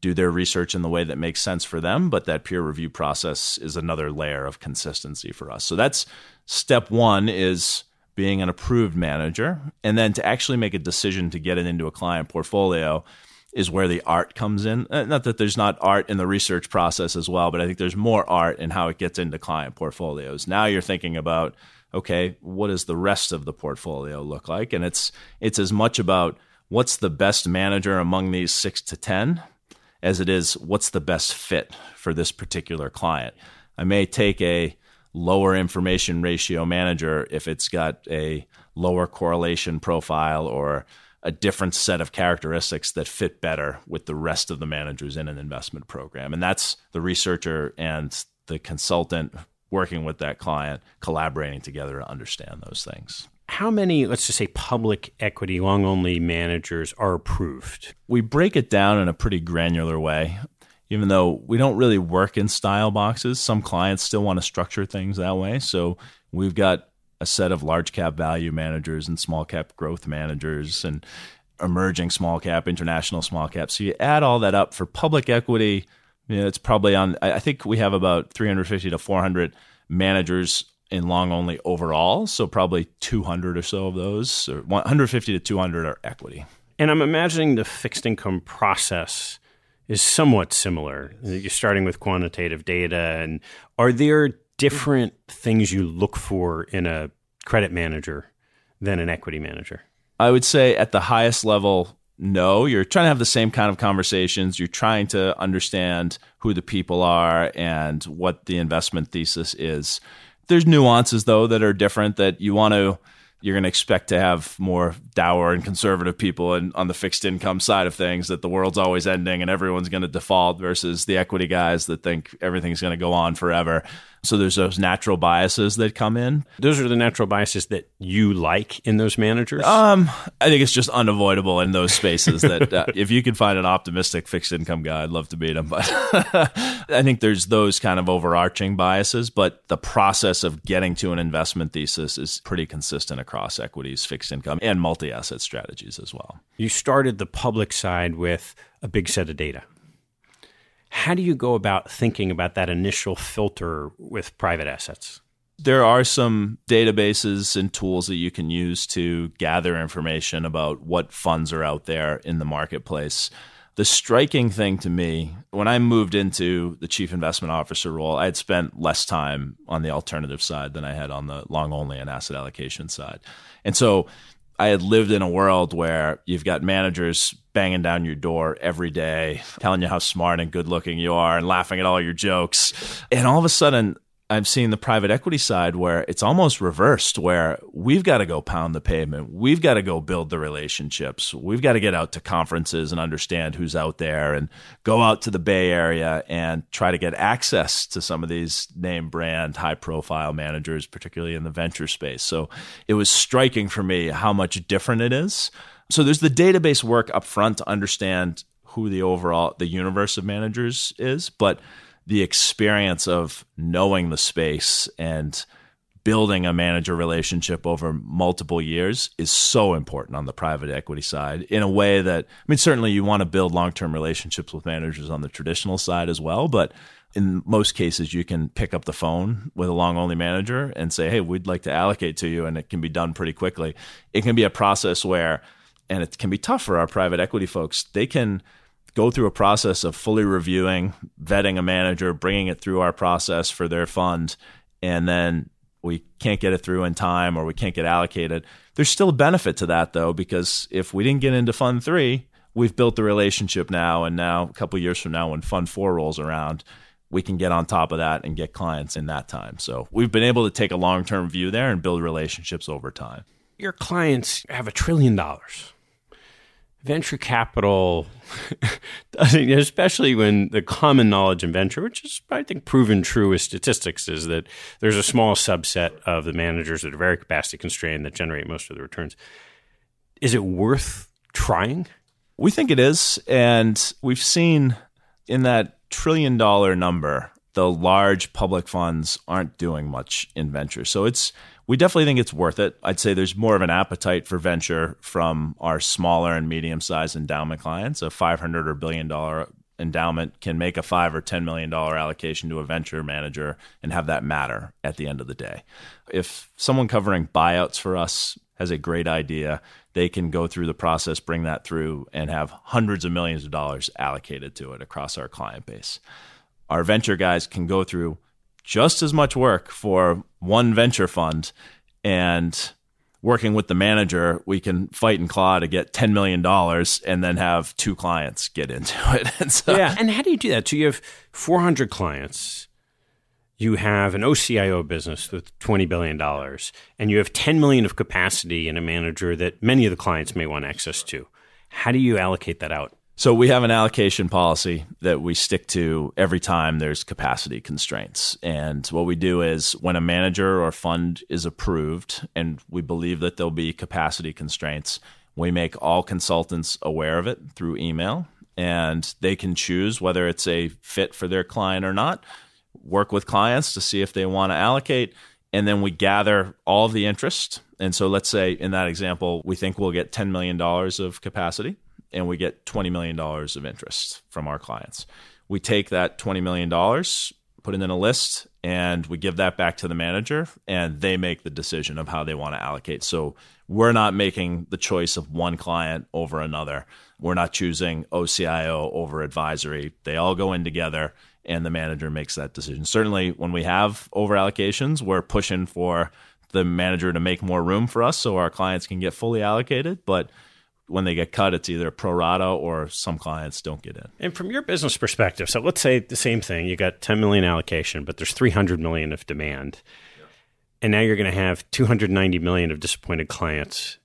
do their research in the way that makes sense for them, but that peer review process is another layer of consistency for us. So that's step 1 is being an approved manager and then to actually make a decision to get it into a client portfolio is where the art comes in. Uh, not that there's not art in the research process as well, but I think there's more art in how it gets into client portfolios. Now you're thinking about okay, what does the rest of the portfolio look like? And it's it's as much about what's the best manager among these 6 to 10 as it is what's the best fit for this particular client. I may take a lower information ratio manager if it's got a lower correlation profile or a different set of characteristics that fit better with the rest of the managers in an investment program. And that's the researcher and the consultant working with that client, collaborating together to understand those things. How many, let's just say, public equity long only managers are approved? We break it down in a pretty granular way. Even though we don't really work in style boxes, some clients still want to structure things that way. So we've got a set of large cap value managers and small cap growth managers and emerging small cap, international small cap. So you add all that up for public equity, you know, it's probably on, I think we have about 350 to 400 managers in long only overall. So probably 200 or so of those, or 150 to 200 are equity. And I'm imagining the fixed income process is somewhat similar. You're starting with quantitative data. And are there different things you look for in a credit manager than an equity manager? I would say at the highest level, no. You're trying to have the same kind of conversations. You're trying to understand who the people are and what the investment thesis is. There's nuances though that are different that you want to you're going to expect to have more dour and conservative people and on the fixed income side of things that the world's always ending and everyone's going to default versus the equity guys that think everything's going to go on forever. So there's those natural biases that come in. Those are the natural biases that you like in those managers. Um, I think it's just unavoidable in those spaces. that uh, if you can find an optimistic fixed income guy, I'd love to meet him. But I think there's those kind of overarching biases. But the process of getting to an investment thesis is pretty consistent across equities, fixed income, and multi-asset strategies as well. You started the public side with a big set of data how do you go about thinking about that initial filter with private assets? There are some databases and tools that you can use to gather information about what funds are out there in the marketplace. The striking thing to me, when I moved into the chief investment officer role, I had spent less time on the alternative side than I had on the long only and asset allocation side. And so I had lived in a world where you've got managers banging down your door every day, telling you how smart and good looking you are and laughing at all your jokes. And all of a sudden, I'm seeing the private equity side where it's almost reversed, where we've got to go pound the pavement. We've got to go build the relationships. We've got to get out to conferences and understand who's out there and go out to the Bay Area and try to get access to some of these name brand, high profile managers, particularly in the venture space. So it was striking for me how much different it is. So there's the database work up front to understand who the overall, the universe of managers is. But the experience of knowing the space and building a manager relationship over multiple years is so important on the private equity side in a way that I mean certainly you want to build long-term relationships with managers on the traditional side as well but in most cases you can pick up the phone with a long only manager and say hey we'd like to allocate to you and it can be done pretty quickly. It can be a process where and it can be tough for our private equity folks they can go through a process of fully reviewing, vetting a manager, bringing it through our process for their fund, and then we can't get it through in time or we can't get allocated. There's still a benefit to that though, because if we didn't get into fund three, we've built the relationship now. And now, a couple years from now, when fund four rolls around, we can get on top of that and get clients in that time. So we've been able to take a long term view there and build relationships over time. Your clients have a trillion dollars venture capital, especially when the common knowledge in venture, which is, I think, proven true with statistics, is that there's a small subset of the managers that are very capacity constrained that generate most of the returns. Is it worth trying? We think it is. And we've seen in that trillion dollar number, the large public funds aren't doing much in venture. So it's we definitely think it's worth it. I'd say there's more of an appetite for venture from our smaller and medium sized endowment clients. A 500 or billion dollar endowment can make a five or ten million dollar allocation to a venture manager and have that matter at the end of the day. If someone covering buyouts for us has a great idea, they can go through the process, bring that through, and have hundreds of millions of dollars allocated to it across our client base. Our venture guys can go through just as much work for one venture fund and working with the manager, we can fight and claw to get $10 million and then have two clients get into it. and so, yeah. And how do you do that? So you have 400 clients. You have an OCIO business with $20 billion, and you have 10 million of capacity in a manager that many of the clients may want access to. How do you allocate that out? So we have an allocation policy that we stick to every time there's capacity constraints. And what we do is when a manager or fund is approved and we believe that there'll be capacity constraints, we make all consultants aware of it through email and they can choose whether it's a fit for their client or not, work with clients to see if they want to allocate, and then we gather all of the interest. And so let's say in that example, we think we'll get $10 million of capacity and we get $20 million of interest from our clients. We take that $20 million, put it in a list, and we give that back to the manager, and they make the decision of how they want to allocate. So we're not making the choice of one client over another. We're not choosing OCIO over advisory. They all go in together, and the manager makes that decision. Certainly, when we have over allocations, we're pushing for the manager to make more room for us so our clients can get fully allocated. But when they get cut, it's either pro rata or some clients don't get in. And from your business perspective, so let's say the same thing: you got 10 million allocation, but there's 300 million of demand, yeah. and now you're going to have 290 million of disappointed clients.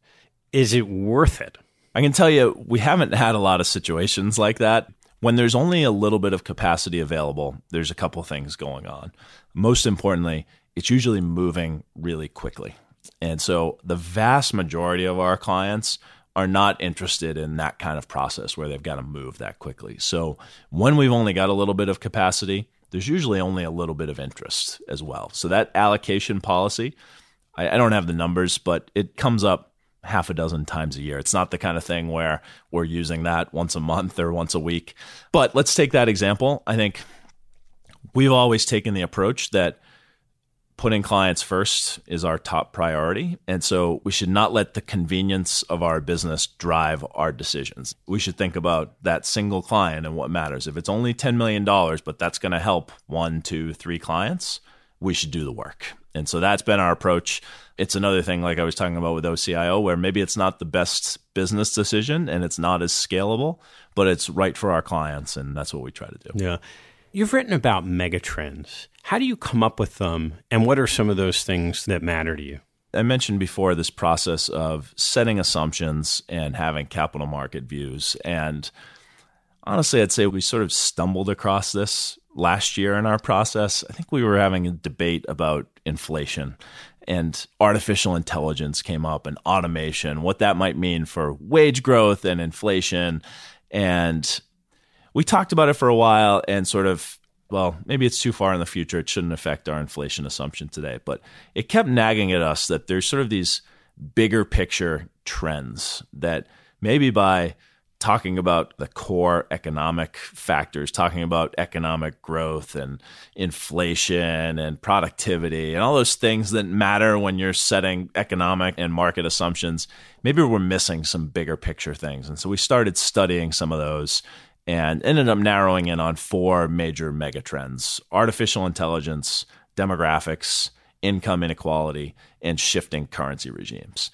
Is it worth it? I can tell you, we haven't had a lot of situations like that. When there's only a little bit of capacity available, there's a couple things going on. Most importantly, it's usually moving really quickly. And so the vast majority of our clients are not interested in that kind of process where they've got to move that quickly. So when we've only got a little bit of capacity, there's usually only a little bit of interest as well. So that allocation policy, I, I don't have the numbers, but it comes up half a dozen times a year. It's not the kind of thing where we're using that once a month or once a week. But let's take that example. I think we've always taken the approach that putting clients first is our top priority. And so we should not let the convenience of our business drive our decisions. We should think about that single client and what matters. If it's only $10 million, but that's going to help one, two, three clients, we should do the work. And so that's been our approach. It's another thing, like I was talking about with OCIO, where maybe it's not the best business decision and it's not as scalable, but it's right for our clients. And that's what we try to do. Yeah. You've written about megatrends. How do you come up with them, and what are some of those things that matter to you? I mentioned before this process of setting assumptions and having capital market views. And honestly, I'd say we sort of stumbled across this last year in our process. I think we were having a debate about inflation and artificial intelligence came up and automation, what that might mean for wage growth and inflation. And we talked about it for a while and sort of well, maybe it's too far in the future. It shouldn't affect our inflation assumption today. But it kept nagging at us that there's sort of these bigger picture trends that maybe by talking about the core economic factors, talking about economic growth and inflation and productivity and all those things that matter when you're setting economic and market assumptions, maybe we're missing some bigger picture things. And so we started studying some of those and ended up narrowing in on four major megatrends artificial intelligence, demographics, income inequality, and shifting currency regimes.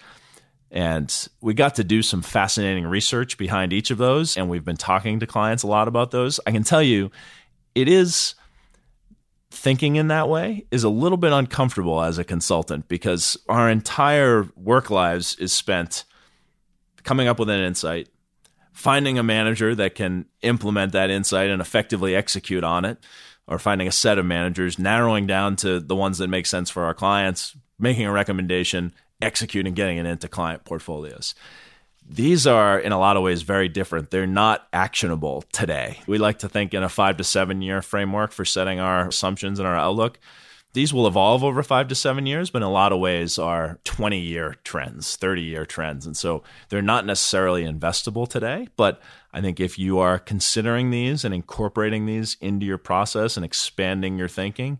And we got to do some fascinating research behind each of those. And we've been talking to clients a lot about those. I can tell you, it is thinking in that way is a little bit uncomfortable as a consultant because our entire work lives is spent coming up with an insight, finding a manager that can implement that insight and effectively execute on it, or finding a set of managers, narrowing down to the ones that make sense for our clients, making a recommendation, executing, getting it into client portfolios. These are, in a lot of ways, very different. They're not actionable today. We like to think in a five to seven year framework for setting our assumptions and our outlook these will evolve over five to seven years, but in a lot of ways are 20 year trends, 30 year trends. And so they're not necessarily investable today. But I think if you are considering these and incorporating these into your process and expanding your thinking,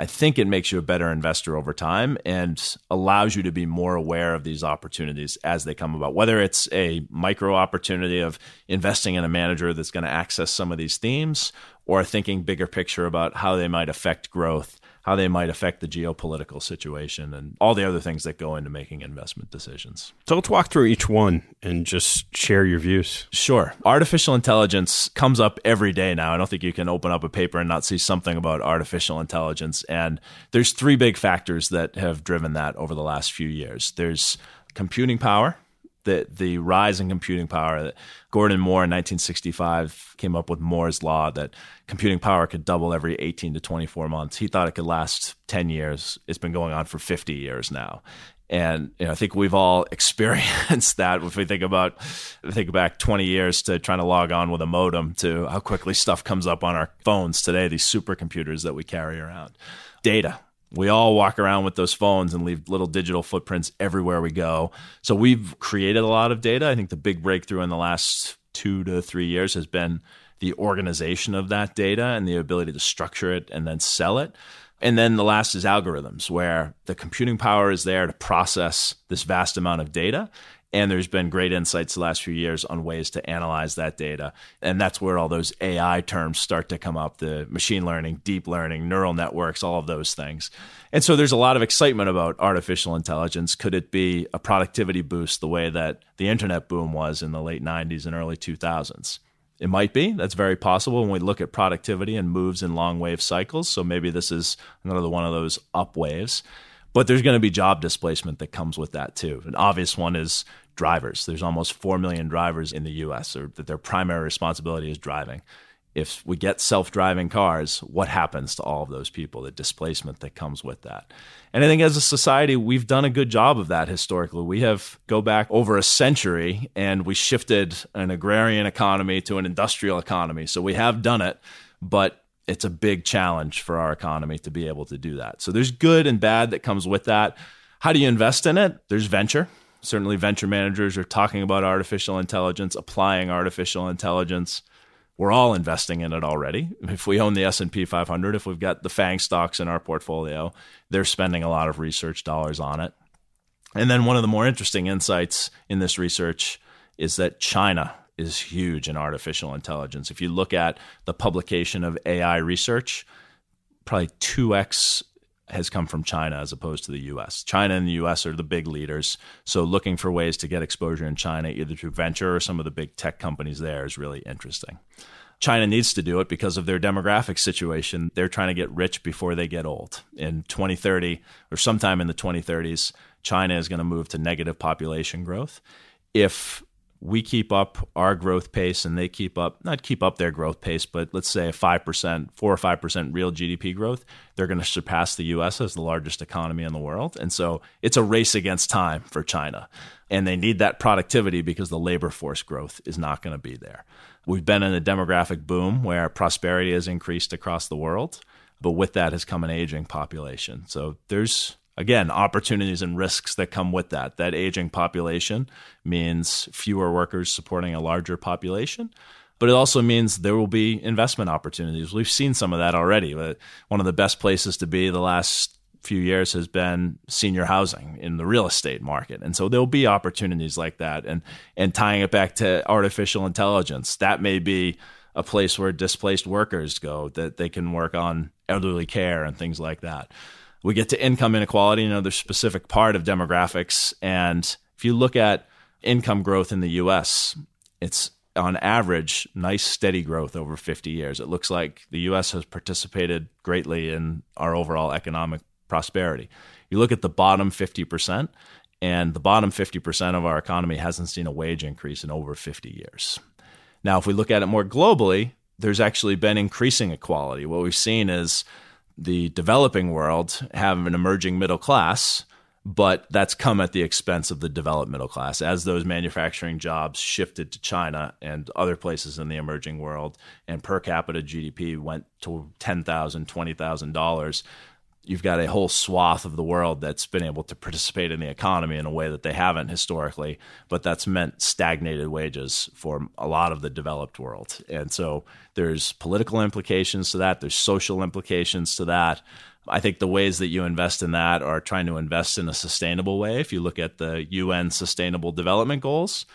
I think it makes you a better investor over time and allows you to be more aware of these opportunities as they come about. Whether it's a micro opportunity of investing in a manager that's going to access some of these themes or thinking bigger picture about how they might affect growth how they might affect the geopolitical situation and all the other things that go into making investment decisions. So let's walk through each one and just share your views. Sure. Artificial intelligence comes up every day now. I don't think you can open up a paper and not see something about artificial intelligence. And there's three big factors that have driven that over the last few years there's computing power the the rise in computing power. That Gordon Moore in 1965 came up with Moore's law that computing power could double every 18 to 24 months. He thought it could last 10 years. It's been going on for 50 years now. And you know, I think we've all experienced that. If we think about, think back 20 years to trying to log on with a modem to how quickly stuff comes up on our phones today, these supercomputers that we carry around. Data, we all walk around with those phones and leave little digital footprints everywhere we go. So we've created a lot of data. I think the big breakthrough in the last two to three years has been the organization of that data and the ability to structure it and then sell it. And then the last is algorithms, where the computing power is there to process this vast amount of data. And there's been great insights the last few years on ways to analyze that data. And that's where all those AI terms start to come up the machine learning, deep learning, neural networks, all of those things. And so there's a lot of excitement about artificial intelligence. Could it be a productivity boost the way that the internet boom was in the late 90s and early 2000s? It might be. That's very possible when we look at productivity and moves in long wave cycles. So maybe this is another one of those up waves. But there's going to be job displacement that comes with that too. An obvious one is drivers. There's almost 4 million drivers in the US or that their primary responsibility is driving if we get self-driving cars, what happens to all of those people, the displacement that comes with that. And I think as a society, we've done a good job of that historically. We have go back over a century and we shifted an agrarian economy to an industrial economy. So we have done it, but it's a big challenge for our economy to be able to do that. So there's good and bad that comes with that. How do you invest in it? There's venture. Certainly venture managers are talking about artificial intelligence, applying artificial intelligence we're all investing in it already. If we own the S&P 500, if we've got the FANG stocks in our portfolio, they're spending a lot of research dollars on it. And then one of the more interesting insights in this research is that China is huge in artificial intelligence. If you look at the publication of AI research, probably 2x has come from China as opposed to the US. China and the US are the big leaders. So looking for ways to get exposure in China, either through venture or some of the big tech companies there, is really interesting. China needs to do it because of their demographic situation. They're trying to get rich before they get old. In 2030 or sometime in the 2030s, China is going to move to negative population growth. If we keep up our growth pace and they keep up, not keep up their growth pace, but let's say a 5%, 4 or 5% real GDP growth, they're going to surpass the US as the largest economy in the world. And so it's a race against time for China. And they need that productivity because the labor force growth is not going to be there. We've been in a demographic boom where prosperity has increased across the world, but with that has come an aging population. So there's again, opportunities and risks that come with that. That aging population means fewer workers supporting a larger population, but it also means there will be investment opportunities. We've seen some of that already. One of the best places to be the last few years has been senior housing in the real estate market. And so there'll be opportunities like that. And and tying it back to artificial intelligence, that may be a place where displaced workers go that they can work on elderly care and things like that we get to income inequality, another specific part of demographics. And if you look at income growth in the US, it's on average nice steady growth over 50 years. It looks like the US has participated greatly in our overall economic prosperity. You look at the bottom 50%, and the bottom 50% of our economy hasn't seen a wage increase in over 50 years. Now, if we look at it more globally, there's actually been increasing equality. What we've seen is the developing world have an emerging middle class, but that's come at the expense of the developed middle class. As those manufacturing jobs shifted to China and other places in the emerging world, and per capita GDP went to $10,000, $20,000, you've got a whole swath of the world that's been able to participate in the economy in a way that they haven't historically, but that's meant stagnated wages for a lot of the developed world. And so there's political implications to that, there's social implications to that. I think the ways that you invest in that are trying to invest in a sustainable way. If you look at the UN Sustainable Development Goals,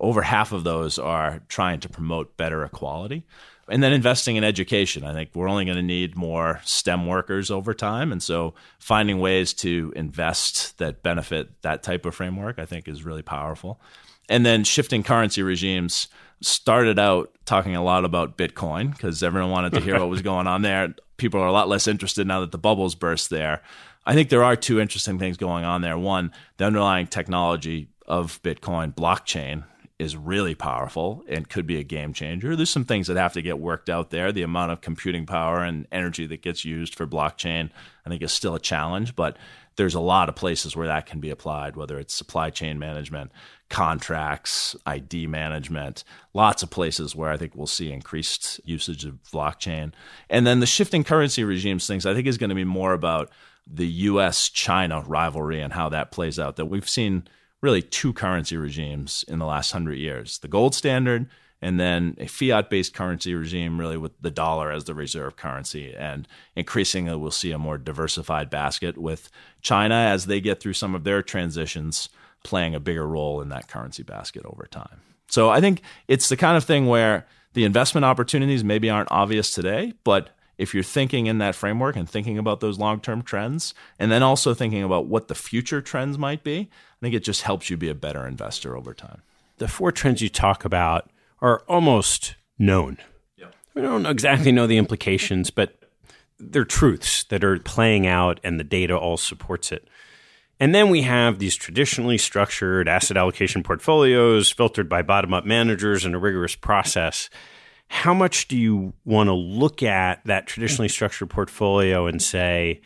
over half of those are trying to promote better equality and then investing in education. I think we're only going to need more STEM workers over time. And so finding ways to invest that benefit that type of framework, I think, is really powerful. And then shifting currency regimes started out talking a lot about Bitcoin because everyone wanted to hear what was going on there. People are a lot less interested now that the bubbles burst there. I think there are two interesting things going on there. One, the underlying technology of Bitcoin blockchain is really powerful and could be a game changer. There's some things that have to get worked out there. The amount of computing power and energy that gets used for blockchain, I think, is still a challenge, but there's a lot of places where that can be applied, whether it's supply chain management, contracts, ID management, lots of places where I think we'll see increased usage of blockchain. And then the shifting currency regimes things, I think, is going to be more about the US China rivalry and how that plays out. That we've seen really two currency regimes in the last hundred years the gold standard and then a fiat based currency regime, really with the dollar as the reserve currency. And increasingly, we'll see a more diversified basket with China as they get through some of their transitions, playing a bigger role in that currency basket over time. So I think it's the kind of thing where the investment opportunities maybe aren't obvious today, but if you're thinking in that framework and thinking about those long term trends, and then also thinking about what the future trends might be, I think it just helps you be a better investor over time. The four trends you talk about are almost known. We don't exactly know the implications, but they're truths that are playing out, and the data all supports it. And then we have these traditionally structured asset allocation portfolios filtered by bottom up managers in a rigorous process how much do you want to look at that traditionally structured portfolio and say,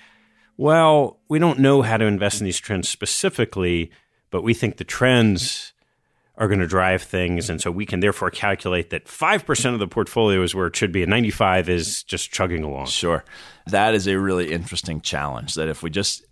well, we don't know how to invest in these trends specifically, but we think the trends are going to drive things. And so we can therefore calculate that 5% of the portfolio is where it should be and 95 is just chugging along. Sure. That is a really interesting challenge that if we just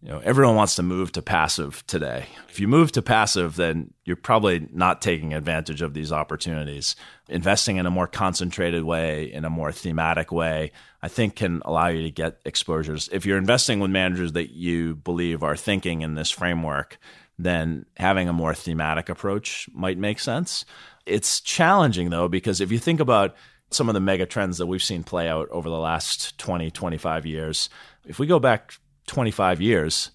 you know, everyone wants to move to passive today. If you move to passive, then you're probably not taking advantage of these opportunities. Investing in a more concentrated way, in a more thematic way, I think can allow you to get exposures. If you're investing with managers that you believe are thinking in this framework, then having a more thematic approach might make sense. It's challenging though, because if you think about some of the mega trends that we've seen play out over the last 20, 25 years, if we go back 25 years,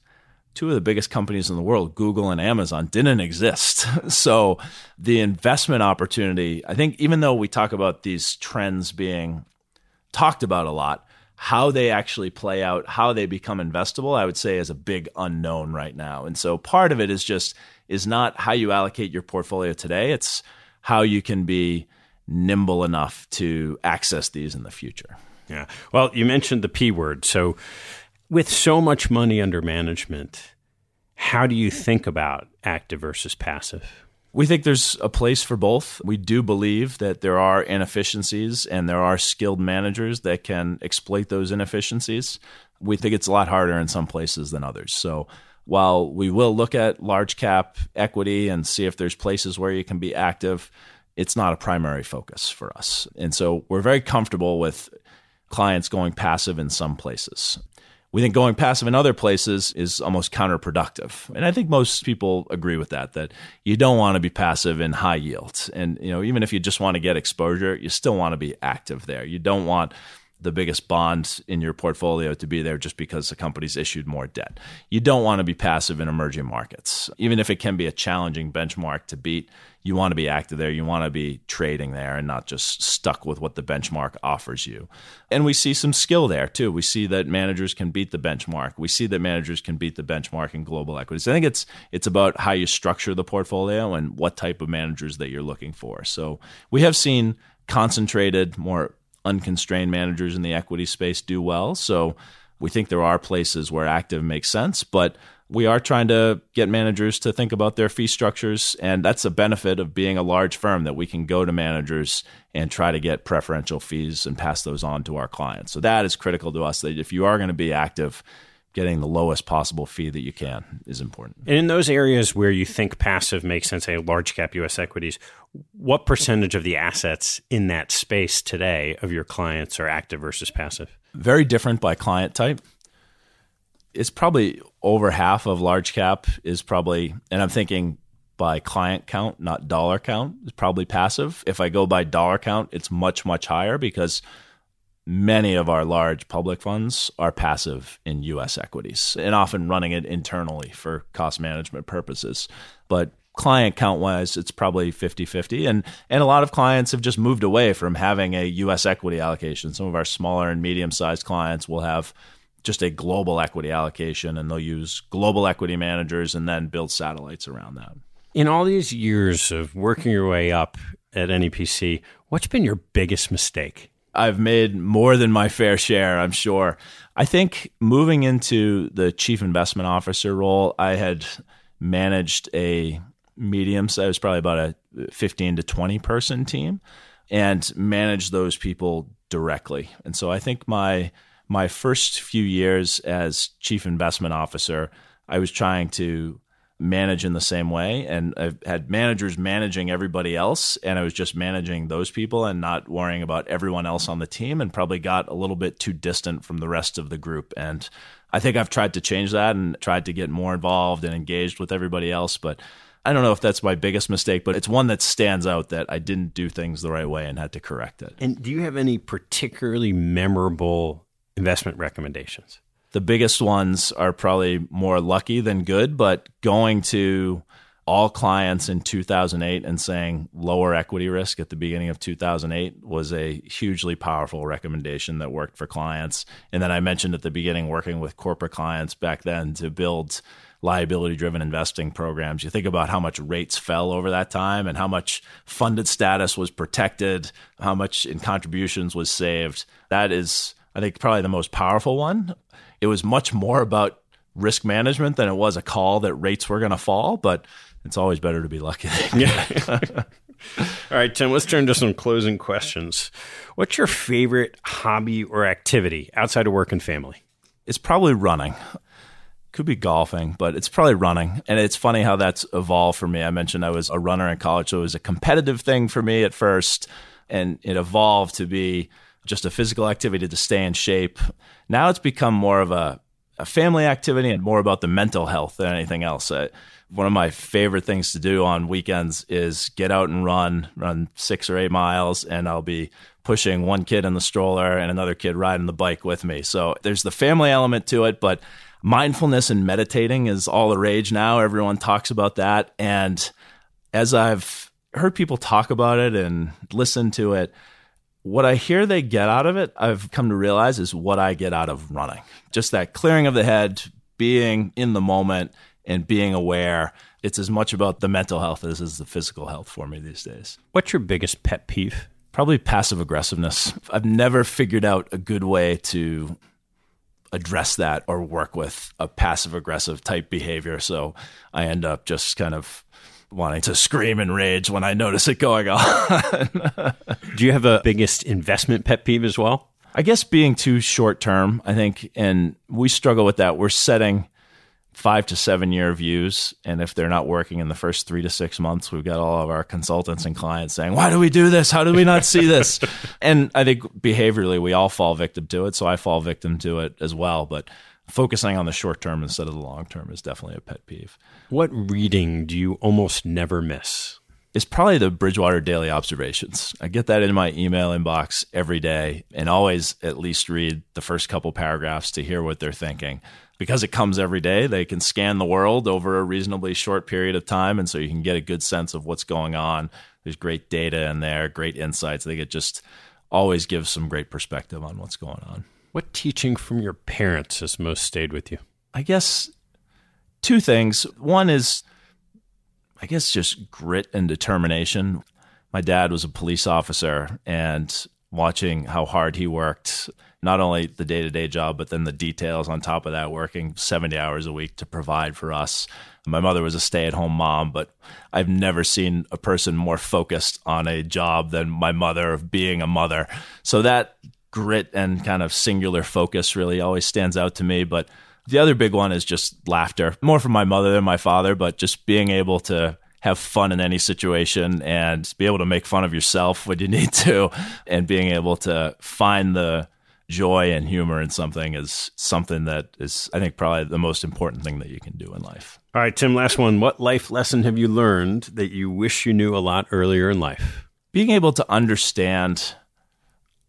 two of the biggest companies in the world, Google and Amazon, didn't exist. so the investment opportunity, I think, even though we talk about these trends being talked about a lot, how they actually play out, how they become investable, I would say is a big unknown right now. And so part of it is just is not how you allocate your portfolio today, it's how you can be nimble enough to access these in the future. Yeah. Well, you mentioned the P word. So with so much money under management, how do you think about active versus passive? We think there's a place for both. We do believe that there are inefficiencies and there are skilled managers that can exploit those inefficiencies. We think it's a lot harder in some places than others. So while we will look at large cap equity and see if there's places where you can be active, it's not a primary focus for us. And so we're very comfortable with clients going passive in some places we think going passive in other places is almost counterproductive. And I think most people agree with that, that you don't want to be passive in high yields. And, you know, even if you just want to get exposure, you still want to be active there. You don't want the biggest bond in your portfolio to be there just because the company's issued more debt. You don't want to be passive in emerging markets. Even if it can be a challenging benchmark to beat, you want to be active there. You want to be trading there and not just stuck with what the benchmark offers you. And we see some skill there too. We see that managers can beat the benchmark. We see that managers can beat the benchmark in global equities. I think it's it's about how you structure the portfolio and what type of managers that you're looking for. So we have seen concentrated, more unconstrained managers in the equity space do well. So we think there are places where active makes sense, but we are trying to get managers to think about their fee structures. And that's a benefit of being a large firm that we can go to managers and try to get preferential fees and pass those on to our clients. So that is critical to us that if you are going to be active, getting the lowest possible fee that you can is important. And in those areas where you think passive makes sense, say large cap US equities, what percentage of the assets in that space today of your clients are active versus passive? Very different by client type. It's probably over half of large cap is probably, and I'm thinking by client count, not dollar count, is probably passive. If I go by dollar count, it's much, much higher because many of our large public funds are passive in US equities and often running it internally for cost management purposes. But client count wise, it's probably 50 50. And, and a lot of clients have just moved away from having a US equity allocation. Some of our smaller and medium sized clients will have just a global equity allocation, and they'll use global equity managers and then build satellites around that. In all these years of working your way up at NEPC, what's been your biggest mistake? I've made more than my fair share, I'm sure. I think moving into the chief investment officer role, I had managed a medium, so it was probably about a 15 to 20 person team and managed those people directly. And so I think my my first few years as chief investment officer, I was trying to manage in the same way. And I've had managers managing everybody else, and I was just managing those people and not worrying about everyone else on the team, and probably got a little bit too distant from the rest of the group. And I think I've tried to change that and tried to get more involved and engaged with everybody else. But I don't know if that's my biggest mistake, but it's one that stands out that I didn't do things the right way and had to correct it. And do you have any particularly memorable investment recommendations? The biggest ones are probably more lucky than good, but going to all clients in 2008 and saying lower equity risk at the beginning of 2008 was a hugely powerful recommendation that worked for clients. And then I mentioned at the beginning working with corporate clients back then to build liability driven investing programs. You think about how much rates fell over that time and how much funded status was protected, how much in contributions was saved. That is, I think, probably the most powerful one it was much more about risk management than it was a call that rates were going to fall. But it's always better to be lucky. yeah. All right, Tim, let's turn to some closing questions. What's your favorite hobby or activity outside of work and family? It's probably running. Could be golfing, but it's probably running. And it's funny how that's evolved for me. I mentioned I was a runner in college, so it was a competitive thing for me at first. And it evolved to be just a physical activity to stay in shape. Now it's become more of a, a family activity and more about the mental health than anything else. Uh, one of my favorite things to do on weekends is get out and run, run six or eight miles, and I'll be pushing one kid in the stroller and another kid riding the bike with me. So there's the family element to it, but mindfulness and meditating is all the rage now. Everyone talks about that. And as I've heard people talk about it and listen to it, what I hear they get out of it, I've come to realize is what I get out of running. Just that clearing of the head, being in the moment, and being aware. It's as much about the mental health as is the physical health for me these days. What's your biggest pet peeve? Probably passive aggressiveness. I've never figured out a good way to address that or work with a passive aggressive type behavior. So I end up just kind of wanting to scream and rage when I notice it going on. Do you have a biggest investment pet peeve as well? I guess being too short term, I think, and we struggle with that. We're setting five to seven year views. And if they're not working in the first three to six months, we've got all of our consultants and clients saying, Why do we do this? How do we not see this? and I think behaviorally, we all fall victim to it. So I fall victim to it as well. But focusing on the short term instead of the long term is definitely a pet peeve. What reading do you almost never miss? It's probably the Bridgewater Daily Observations. I get that in my email inbox every day and always at least read the first couple paragraphs to hear what they're thinking. Because it comes every day, they can scan the world over a reasonably short period of time. And so you can get a good sense of what's going on. There's great data in there, great insights. They get just always give some great perspective on what's going on. What teaching from your parents has most stayed with you? I guess two things. One is, I guess, just grit and determination. My dad was a police officer, and watching how hard he worked, not only the day to day job, but then the details on top of that, working 70 hours a week to provide for us. My mother was a stay at home mom, but I've never seen a person more focused on a job than my mother of being a mother. So that grit and kind of singular focus really always stands out to me. But the other big one is just laughter, more from my mother than my father, but just being able to have fun in any situation and be able to make fun of yourself when you need to and being able to find the joy and humor in something is something that is i think probably the most important thing that you can do in life all right tim last one what life lesson have you learned that you wish you knew a lot earlier in life being able to understand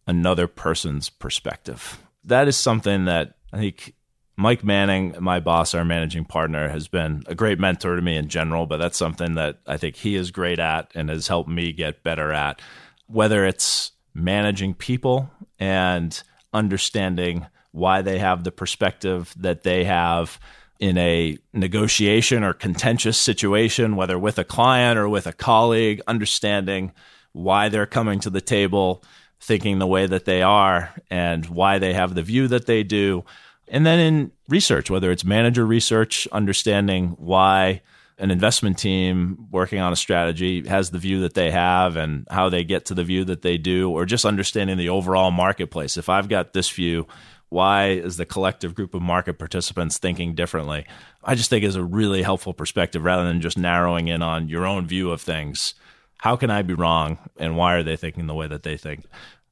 another person's perspective. That is something that I think Mike Manning, my boss, our managing partner, has been a great mentor to me in general, but that's something that I think he is great at and has helped me get better at. Whether it's managing people and understanding why they have the perspective that they have in a negotiation or contentious situation, whether with a client or with a colleague, understanding why they're coming to the table thinking the way that they are and why they have the view that they do. And then in research, whether it's manager research, understanding why an investment team working on a strategy has the view that they have and how they get to the view that they do, or just understanding the overall marketplace. If I've got this view, why is the collective group of market participants thinking differently? I just think is a really helpful perspective rather than just narrowing in on your own view of things. How can I be wrong and why are they thinking the way that they think?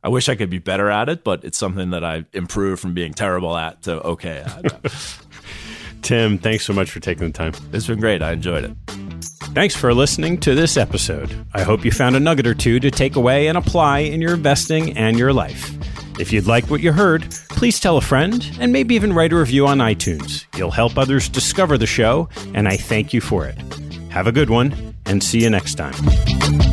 I wish I could be better at it, but it's something that I improved from being terrible at to okay at. Tim, thanks so much for taking the time. It's been great. I enjoyed it. Thanks for listening to this episode. I hope you found a nugget or two to take away and apply in your investing and your life. If you'd like what you heard, please tell a friend and maybe even write a review on iTunes. You'll help others discover the show, and I thank you for it. Have a good one, and see you next time.